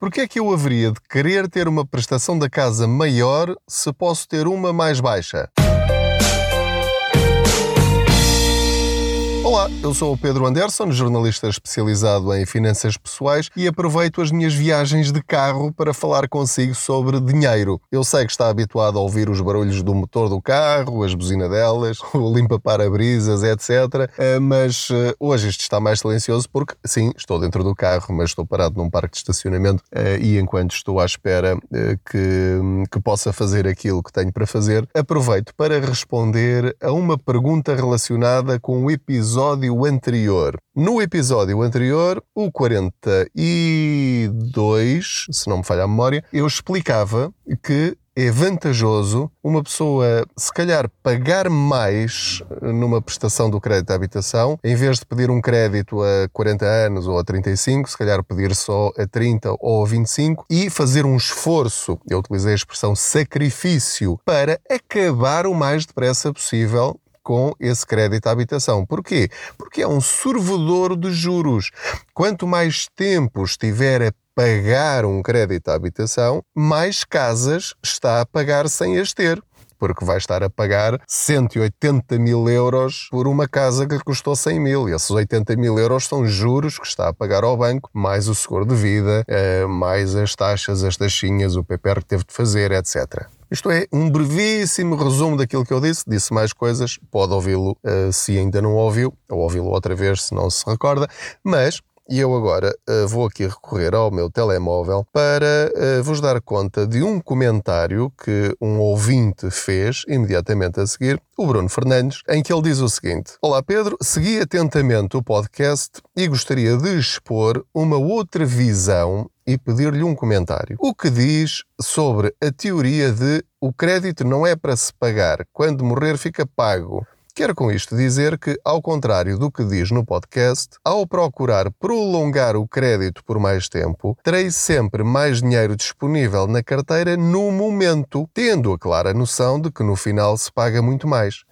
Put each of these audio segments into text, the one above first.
Porquê é que eu haveria de querer ter uma prestação da casa maior se posso ter uma mais baixa? Olá, eu sou o Pedro Anderson, jornalista especializado em finanças pessoais e aproveito as minhas viagens de carro para falar consigo sobre dinheiro. Eu sei que está habituado a ouvir os barulhos do motor do carro, as buzinadelas, o limpa-para-brisas, etc. Eh, mas eh, hoje isto está mais silencioso porque, sim, estou dentro do carro, mas estou parado num parque de estacionamento eh, e enquanto estou à espera que, que possa fazer aquilo que tenho para fazer, aproveito para responder a uma pergunta relacionada com o episódio episódio anterior. No episódio anterior, o 42, se não me falha a memória, eu explicava que é vantajoso uma pessoa, se calhar, pagar mais numa prestação do crédito à habitação, em vez de pedir um crédito a 40 anos ou a 35, se calhar pedir só a 30 ou a 25 e fazer um esforço, eu utilizei a expressão sacrifício, para acabar o mais depressa possível com esse crédito à habitação. Porquê? Porque é um sorvedor de juros. Quanto mais tempo estiver a pagar um crédito à habitação, mais casas está a pagar sem as ter porque vai estar a pagar 180 mil euros por uma casa que lhe custou 100 mil. E esses 80 mil euros são juros que está a pagar ao banco, mais o seguro de vida, eh, mais as taxas, as taxinhas, o PPR que teve de fazer, etc. Isto é um brevíssimo resumo daquilo que eu disse. Disse mais coisas, pode ouvi-lo uh, se ainda não ouviu, ou ouvi-lo outra vez se não se recorda. Mas eu agora uh, vou aqui recorrer ao meu telemóvel para uh, vos dar conta de um comentário que um ouvinte fez imediatamente a seguir, o Bruno Fernandes, em que ele diz o seguinte: Olá Pedro, segui atentamente o podcast e gostaria de expor uma outra visão e pedir-lhe um comentário. O que diz sobre a teoria de o crédito não é para se pagar, quando morrer fica pago. Quero com isto dizer que, ao contrário do que diz no podcast, ao procurar prolongar o crédito por mais tempo, terei sempre mais dinheiro disponível na carteira no momento, tendo a clara noção de que no final se paga muito mais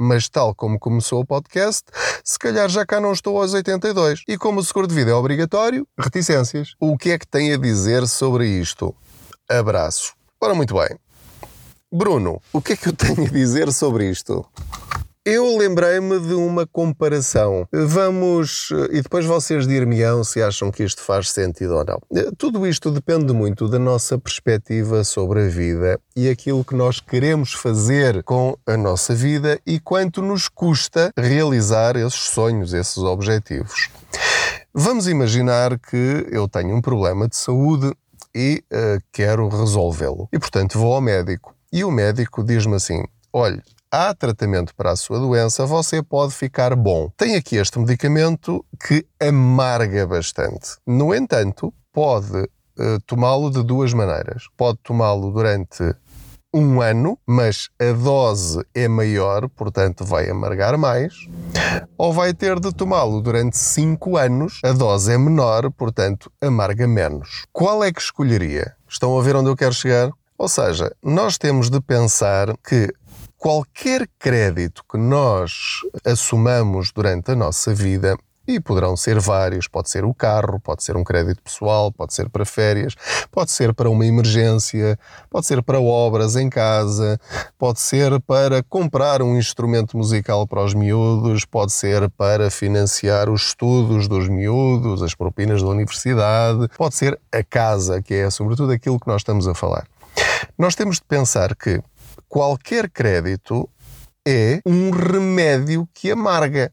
mas tal como começou o podcast, se calhar já cá não estou aos 82. E como o seguro de vida é obrigatório, reticências. O que é que tem a dizer sobre isto? Abraço. Ora, muito bem. Bruno, o que é que eu tenho a dizer sobre isto? Eu lembrei-me de uma comparação. Vamos. E depois vocês dir-me-ão se acham que isto faz sentido ou não. Tudo isto depende muito da nossa perspectiva sobre a vida e aquilo que nós queremos fazer com a nossa vida e quanto nos custa realizar esses sonhos, esses objetivos. Vamos imaginar que eu tenho um problema de saúde e uh, quero resolvê-lo. E portanto vou ao médico. E o médico diz-me assim: olhe, há tratamento para a sua doença, você pode ficar bom. Tem aqui este medicamento que amarga bastante. No entanto, pode uh, tomá-lo de duas maneiras. Pode tomá-lo durante um ano, mas a dose é maior, portanto vai amargar mais, ou vai ter de tomá-lo durante cinco anos, a dose é menor, portanto amarga menos. Qual é que escolheria? Estão a ver onde eu quero chegar? Ou seja, nós temos de pensar que qualquer crédito que nós assumamos durante a nossa vida, e poderão ser vários, pode ser o carro, pode ser um crédito pessoal, pode ser para férias, pode ser para uma emergência, pode ser para obras em casa, pode ser para comprar um instrumento musical para os miúdos, pode ser para financiar os estudos dos miúdos, as propinas da universidade, pode ser a casa, que é sobretudo aquilo que nós estamos a falar. Nós temos de pensar que qualquer crédito é um remédio que amarga.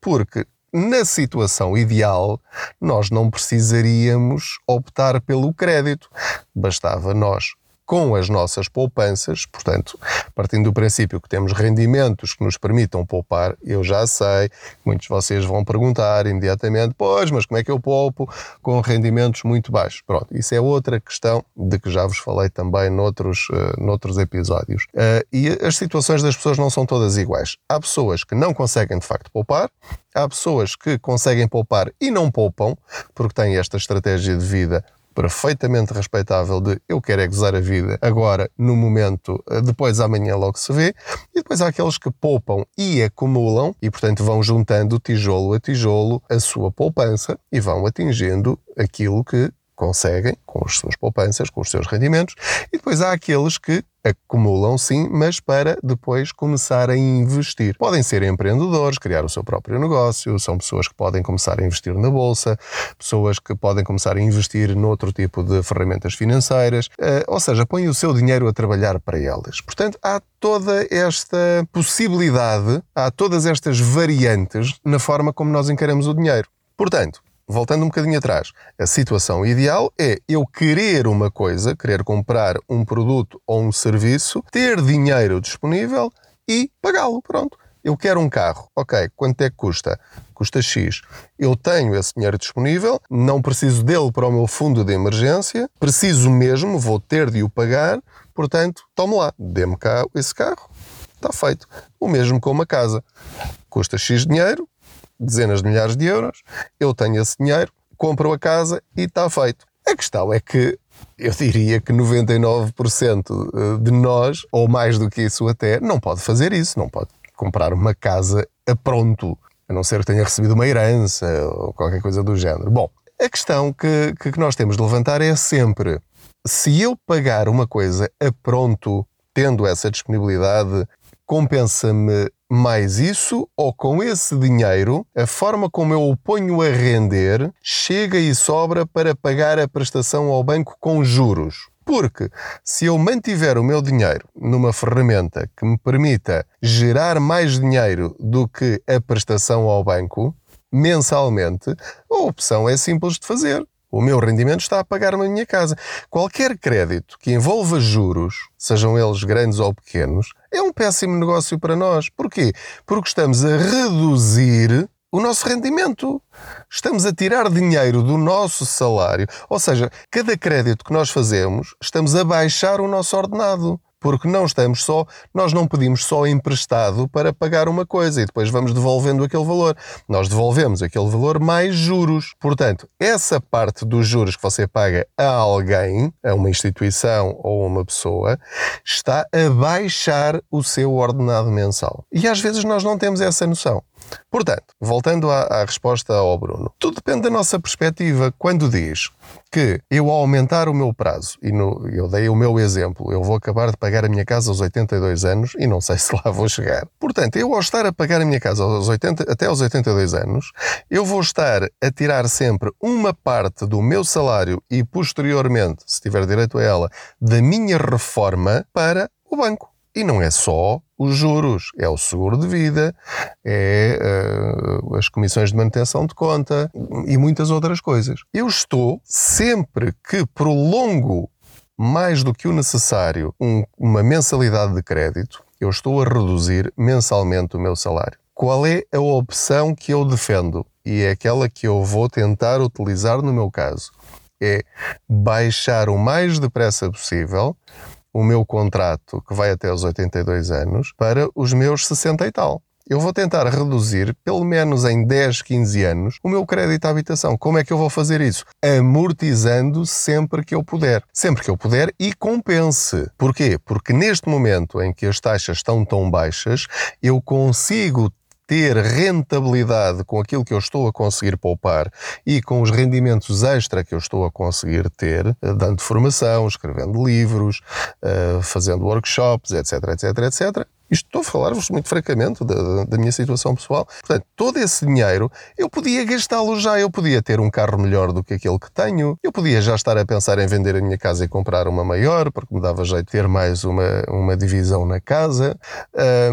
Porque na situação ideal, nós não precisaríamos optar pelo crédito. Bastava nós com as nossas poupanças, portanto, partindo do princípio que temos rendimentos que nos permitam poupar, eu já sei, muitos de vocês vão perguntar imediatamente, pois, mas como é que eu poupo com rendimentos muito baixos? Pronto, isso é outra questão de que já vos falei também noutros, uh, noutros episódios. Uh, e as situações das pessoas não são todas iguais. Há pessoas que não conseguem de facto poupar, há pessoas que conseguem poupar e não poupam, porque têm esta estratégia de vida perfeitamente respeitável de eu quero é gozar a vida agora, no momento, eh, depois amanhã logo se vê, e depois há aqueles que poupam e acumulam e, portanto, vão juntando tijolo a tijolo a sua poupança e vão atingindo aquilo que conseguem com as suas poupanças, com os seus rendimentos, e depois há aqueles que acumulam sim, mas para depois começar a investir. Podem ser empreendedores, criar o seu próprio negócio, são pessoas que podem começar a investir na bolsa, pessoas que podem começar a investir noutro tipo de ferramentas financeiras, eh, ou seja, põem o seu dinheiro a trabalhar para elas. Portanto, há toda esta possibilidade, há todas estas variantes na forma como nós encaramos o dinheiro. Portanto, voltando um bocadinho atrás, a situação ideal é eu querer uma coisa, querer comprar um produto ou um serviço, ter dinheiro disponível e pagá-lo. Pronto. Eu quero um carro. Ok, quanto é que custa? Custa X. Eu tenho esse dinheiro disponível, não preciso dele para o meu fundo de emergência, preciso mesmo, vou ter de o pagar, portanto, tome lá, dê-me cá esse carro, está feito. O mesmo com uma casa. Custa X dinheiro, dezenas de milhares de euros, eu tenho esse dinheiro, compro a casa e está feito. A questão é que eu diria que 99% eh, de nós, ou mais do que isso até, não pode fazer isso, não pode comprar uma casa a pronto, a não ser que tenha recebido uma herança ou qualquer coisa do género. Bom, a questão que, que nós temos de levantar é sempre: se eu pagar uma coisa a pronto, tendo essa disponibilidade, compensa-me mais isso ou com esse dinheiro, a forma como eu o ponho a render chega e sobra para pagar a prestação ao banco com juros. Porque se eu mantiver o meu dinheiro numa ferramenta que me permita gerar mais dinheiro do que a prestação ao banco, mensalmente, a opção é simples de fazer. O meu rendimento está a pagar-me a minha casa. Qualquer crédito que envolva juros, sejam eles grandes ou pequenos, é um péssimo negócio para nós. Porquê? Porque estamos a reduzir o nosso rendimento. Estamos a tirar dinheiro do nosso salário. Ou seja, cada crédito que nós fazemos, estamos a baixar o nosso ordenado porque não estamos só, nós não pedimos só emprestado para pagar uma coisa e depois vamos devolvendo aquele valor. Nós devolvemos aquele valor mais juros. Portanto, essa parte dos juros que você paga a alguém, a uma instituição ou a uma pessoa, está a baixar o seu ordenado mensal. E às vezes nós não temos essa noção. Portanto, voltando à, à, resposta ao Bruno, tudo depende da nossa perspectiva. Quando diz que eu, ao aumentar o meu prazo, e no, eu dei o meu exemplo, eu vou acabar de pagar a minha casa aos 82 anos e não sei se lá vou chegar. Portanto, eu, ao estar a pagar a minha casa aos 80, até aos 82 anos, eu vou estar a tirar sempre uma parte do meu salário e, posteriormente, se tiver direito a ela, da minha reforma para o banco. E não é só os juros, é o seguro de vida, é uh, as comissões de manutenção de conta e muitas outras coisas. Eu estou, sempre que prolongo mais do que o necessário um, uma mensalidade de crédito, eu estou a reduzir mensalmente o meu salário. Qual é a opção que eu defendo? E é aquela que eu vou tentar utilizar no meu caso. É baixar o mais depressa possível o meu contrato, que vai até os 82 anos, para os meus 60 e tal. Eu vou tentar reduzir, pelo menos em 10, 15 anos, o meu crédito à habitação. Como é que eu vou fazer isso? Amortizando sempre que eu puder. Sempre que eu puder e compense. Porquê? Porque neste momento em que as taxas estão tão baixas, eu consigo ter rentabilidade com aquilo que eu estou a conseguir poupar e com os rendimentos extra que eu estou a conseguir ter, eh, dando formação, escrevendo livros, eh, fazendo workshops, etc, etc, etc, isto estou a falar-vos muito francamente da, da, minha situação pessoal. Portanto, todo esse dinheiro eu podia gastá-lo já. Eu podia ter um carro melhor do que aquele que tenho. Eu podia já estar a pensar em vender a minha casa e comprar uma maior, porque me dava jeito de ter mais uma, uma divisão na casa.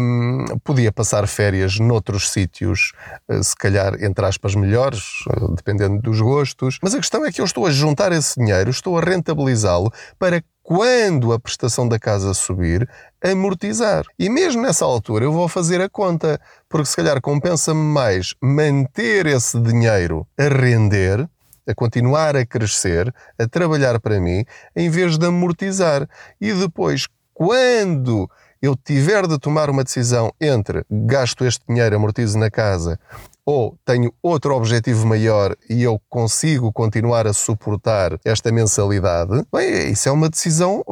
Um, podia passar férias noutros sítios, eh, se calhar, entre aspas, melhores, eh, dependendo dos gostos. Mas a questão é que eu estou a juntar esse dinheiro, estou a rentabilizá-lo para quando a prestação da casa subir, amortizar. E mesmo nessa altura eu vou fazer a conta, porque se calhar compensa-me mais manter esse dinheiro a render, a continuar a crescer, a trabalhar para mim, em vez de amortizar. E depois, quando eu tiver de tomar uma decisão entre gasto este dinheiro, amortizo na casa ou tenho outro objetivo maior e eu consigo continuar a suportar esta mensalidade, bem, isso é uma decisão.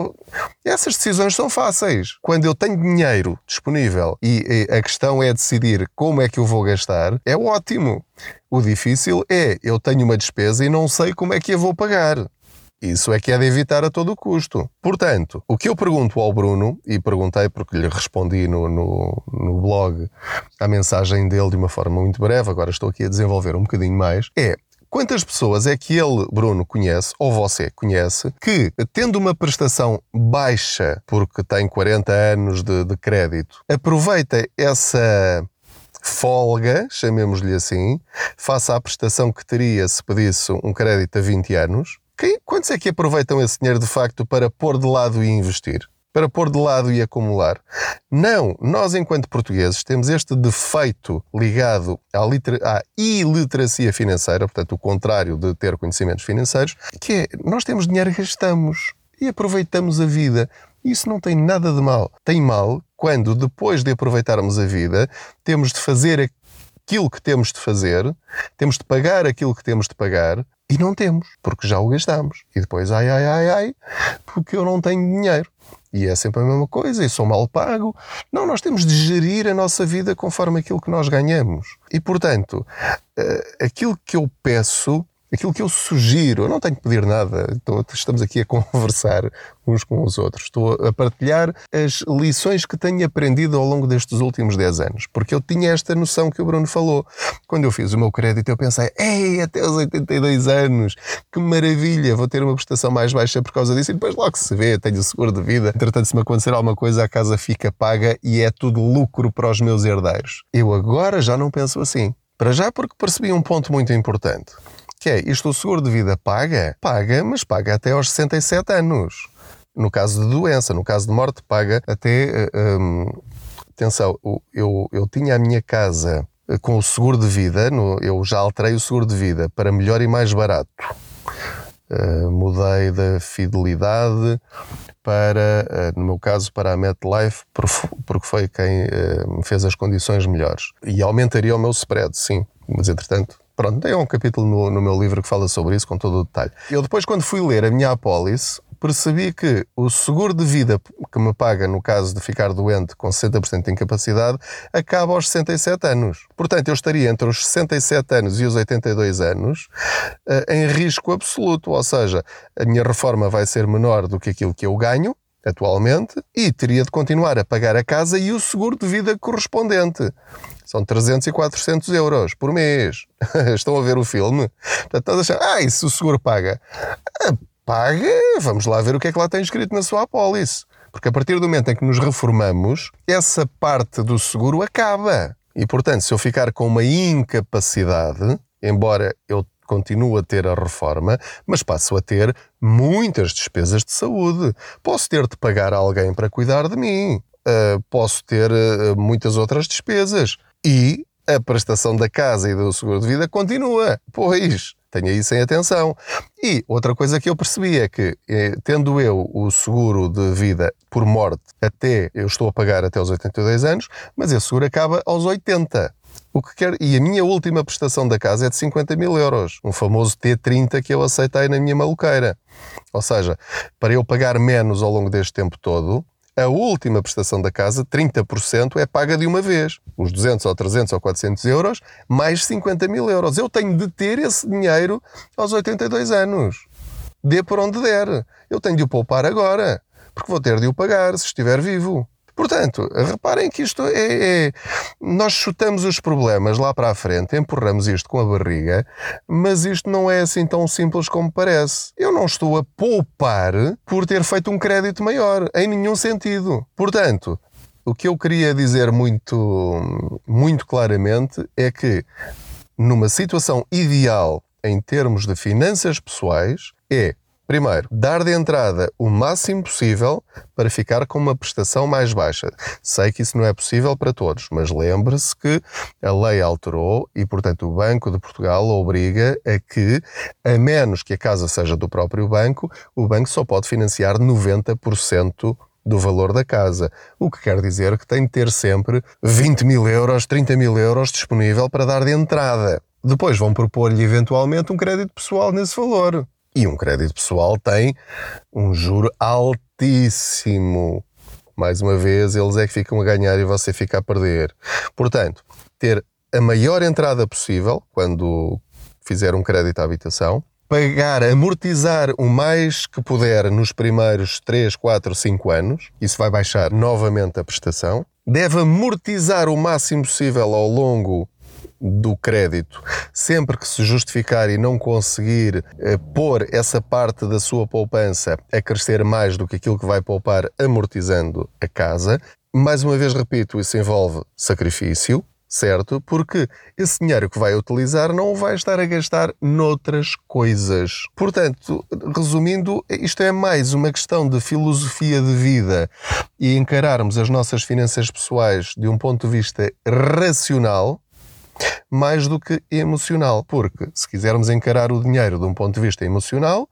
Essas decisões são fáceis. Quando eu tenho dinheiro disponível e a questão é decidir como é que eu vou gastar, é ótimo. O difícil é eu tenho uma despesa e não sei como é que a vou pagar. Isso é que é de evitar a todo custo. Portanto, o que eu pergunto ao Bruno, e perguntei porque lhe respondi no, no, no blog a mensagem dele de uma forma muito breve, agora estou aqui a desenvolver um bocadinho mais, é Quantas pessoas é que ele, Bruno, conhece, ou você conhece, que, tendo uma prestação baixa, porque tem 40 anos de, de crédito, aproveita essa folga, chamemos-lhe assim, face à prestação que teria se pedisse um crédito a 20 anos? Quem, quantos é que aproveitam esse dinheiro de facto para pôr de lado e investir? para pôr de lado e acumular. Não, nós, enquanto portugueses, temos este defeito ligado à, à iliteracia financeira, portanto, o contrário de ter conhecimentos financeiros, que é nós temos dinheiro e gastamos e aproveitamos a vida. Isso não tem nada de mal. Tem mal quando, depois de aproveitarmos a vida, temos de fazer aquilo que temos de fazer, temos de pagar aquilo que temos de pagar e não temos, porque já o gastamos. E depois, ai, ai, ai, ai, porque eu não tenho dinheiro e é sempre a mesma coisa, e sou mal pago. Não, nós temos de gerir a nossa vida conforme aquilo que nós ganhamos. E, portanto, eh, aquilo que eu peço aquilo que eu sugiro, eu não tenho que pedir nada, estamos aqui a conversar uns com os outros, estou a partilhar as lições que tenho aprendido ao longo destes últimos 10 anos, porque eu tinha esta noção que o Bruno falou. Quando eu fiz o meu crédito, eu pensei, ei, até os 82 anos, que maravilha, vou ter uma prestação mais baixa por causa disso, e depois logo se vê, tenho seguro de vida, entretanto, se me acontecer alguma coisa, a casa fica paga e é tudo lucro para os meus herdeiros. Eu agora já não penso assim. Para já, porque percebi um ponto muito importante que é isto o seguro de vida paga? Paga, mas paga até aos 67 anos. No caso de doença, no caso de morte, paga até. Hum, atenção, eu, eu tinha a minha casa eh, com o seguro de vida, no, eu já alterei o seguro de vida para melhor e mais barato. Uh, mudei da fidelidade para, uh, no meu caso, para a MetLife, porque foi quem uh, me fez as condições melhores. E aumentaria o meu spread, sim, mas entretanto Pronto, tem um capítulo no, no, meu livro que fala sobre isso com todo o detalhe. Eu depois, quando fui ler a minha apólice, percebi que o seguro de vida que me paga no caso de ficar doente com 60% de incapacidade acaba aos 67 anos. Portanto, eu estaria entre os 67 anos e os 82 anos uh, em risco absoluto, ou seja, a minha reforma vai ser menor do que aquilo que eu ganho atualmente e teria de continuar a pagar a casa e o seguro de vida correspondente. São 300 e 400 euros por mês. Estão a ver o filme? Portanto, estás a achar, ah, isso o seguro paga. Ah, paga, vamos lá ver o que é que lá tem escrito na sua apólice. Porque a partir do momento em que nos reformamos, essa parte do seguro acaba. E, portanto, se eu ficar com uma incapacidade, embora eu continue a ter a reforma, mas passo a ter muitas despesas de saúde. Posso ter de pagar alguém para cuidar de mim. Uh, posso ter uh, muitas outras despesas e a prestação da casa e do seguro de vida continua. Pois, tenha isso em atenção. E outra coisa que eu percebi é que, eh, tendo eu o seguro de vida por morte até, eu estou a pagar até aos 82 anos, mas esse seguro acaba aos 80. O que quer, e a minha última prestação da casa é de 50 mil euros, um famoso T30 que eu aceitei na minha maluqueira. Ou seja, para eu pagar menos ao longo deste tempo todo, a última prestação da casa, 30%, é paga de uma vez. Os 200 ou 300 ou 400 euros, mais 50 mil euros. Eu tenho de ter esse dinheiro aos 82 anos. Dê por onde der. Eu tenho de o poupar agora, porque vou ter de o pagar se estiver vivo. Portanto, reparem que isto é, é, Nós chutamos os problemas lá para a frente, empurramos isto com a barriga, mas isto não é assim tão simples como parece. Eu não estou a poupar por ter feito um crédito maior, em nenhum sentido. Portanto, o que eu queria dizer muito, muito claramente é que, numa situação ideal em termos de finanças pessoais, é Primeiro, dar de entrada o máximo possível para ficar com uma prestação mais baixa. Sei que isso não é possível para todos, mas lembre-se que a lei alterou e, portanto, o Banco de Portugal obriga a que, a menos que a casa seja do próprio banco, o banco só pode financiar 90% do valor da casa. O que quer dizer que tem de ter sempre 20 mil euros, 30 mil euros disponível para dar de entrada. Depois vão propor-lhe eventualmente um crédito pessoal nesse valor. E um crédito pessoal tem um juro altíssimo. Mais uma vez, eles é que ficam a ganhar e você fica a perder. Portanto, ter a maior entrada possível quando fizer um crédito à habitação, pagar, amortizar o mais que puder nos primeiros 3, 4, 5 anos. Isso vai baixar novamente a prestação. Deve amortizar o máximo possível ao longo do crédito, sempre que se justificar e não conseguir eh, pôr essa parte da sua poupança a crescer mais do que aquilo que vai poupar amortizando a casa. Mais uma vez repito, isso envolve sacrifício, certo? Porque esse dinheiro que vai utilizar não vai estar a gastar noutras coisas. Portanto, resumindo, isto é mais uma questão de filosofia de vida e encararmos as nossas finanças pessoais de um ponto de vista racional mais do que emocional. Porque se quisermos encarar o dinheiro de um ponto de vista emocional,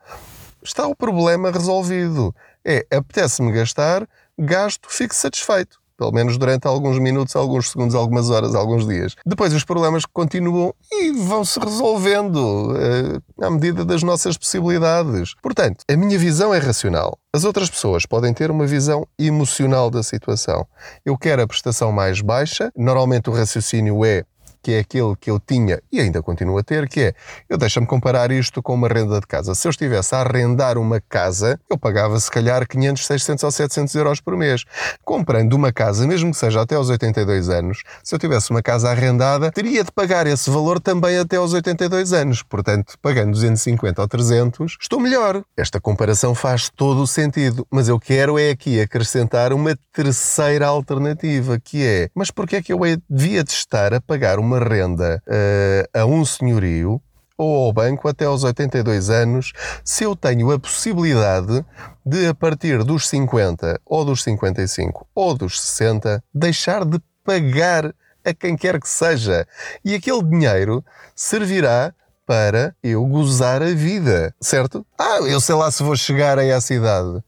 está o problema resolvido. É apetece-me gastar, gasto, fico satisfeito. Pelo menos durante alguns minutos, alguns segundos, algumas horas, alguns dias. Depois os problemas continuam e vão se resolvendo uh, à medida das nossas possibilidades. Portanto, a minha visão é racional. As outras pessoas podem ter uma visão emocional da situação. Eu quero a prestação mais baixa. Normalmente o raciocínio é que é aquele que eu tinha e ainda continuo a ter, que é, eu deixa-me comparar isto com uma renda de casa. Se eu estivesse a arrendar uma casa, eu pagava se calhar 500, 600 ou 700 euros por mês. Comprando uma casa, mesmo que seja até aos 82 anos, se eu tivesse uma casa arrendada, teria de pagar esse valor também até aos 82 anos. Portanto, pagando 250 ou 300, estou melhor. Esta comparação faz todo o sentido, mas eu quero é aqui acrescentar uma terceira alternativa, que é, mas porquê é que eu devia de estar a pagar uma uma renda uh, a um senhorio ou ao banco até aos 82 anos, se eu tenho a possibilidade de, a partir dos 50 ou dos 55 ou dos 60, deixar de pagar a quem quer que seja. E aquele dinheiro servirá para eu gozar a vida, certo? Ah, eu sei lá se vou chegar a essa idade.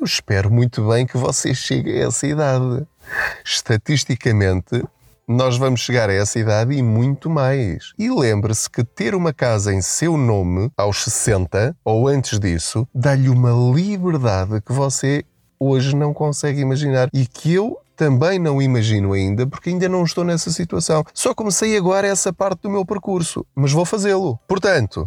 Eu espero muito bem que vocês cheguem a essa idade. Estatisticamente, nós vamos chegar a essa idade e muito mais. E lembre-se que ter uma casa em seu nome aos 60 ou antes disso dá-lhe uma liberdade que você hoje não consegue imaginar e que eu também não imagino ainda, porque ainda não estou nessa situação. Só comecei agora essa parte do meu percurso, mas vou fazê-lo. Portanto,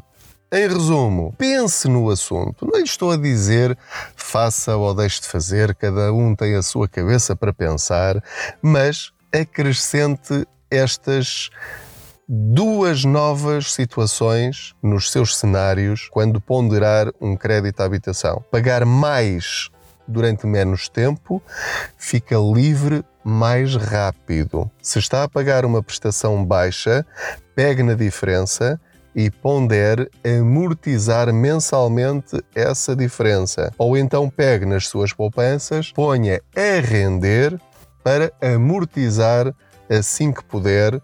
em resumo, pense no assunto. Não lhe estou a dizer faça ou deixe de fazer, cada um tem a sua cabeça para pensar, mas acrescente estas duas novas situações nos seus cenários quando ponderar um crédito à habitação. Pagar mais durante menos tempo, fica livre mais rápido. Se está a pagar uma prestação baixa, pegue na diferença e pondere amortizar mensalmente essa diferença. Ou então pegue nas suas poupanças, ponha a render para amortizar assim que puder,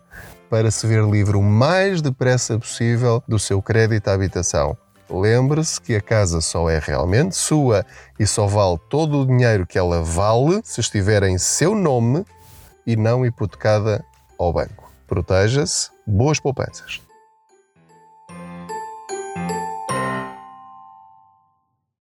para se ver livre o mais depressa possível do seu crédito à habitação. Lembre-se que a casa só é realmente sua e só vale todo o dinheiro que ela vale se estiver em seu nome e não hipotecada ao banco. Proteja-se, boas poupanças.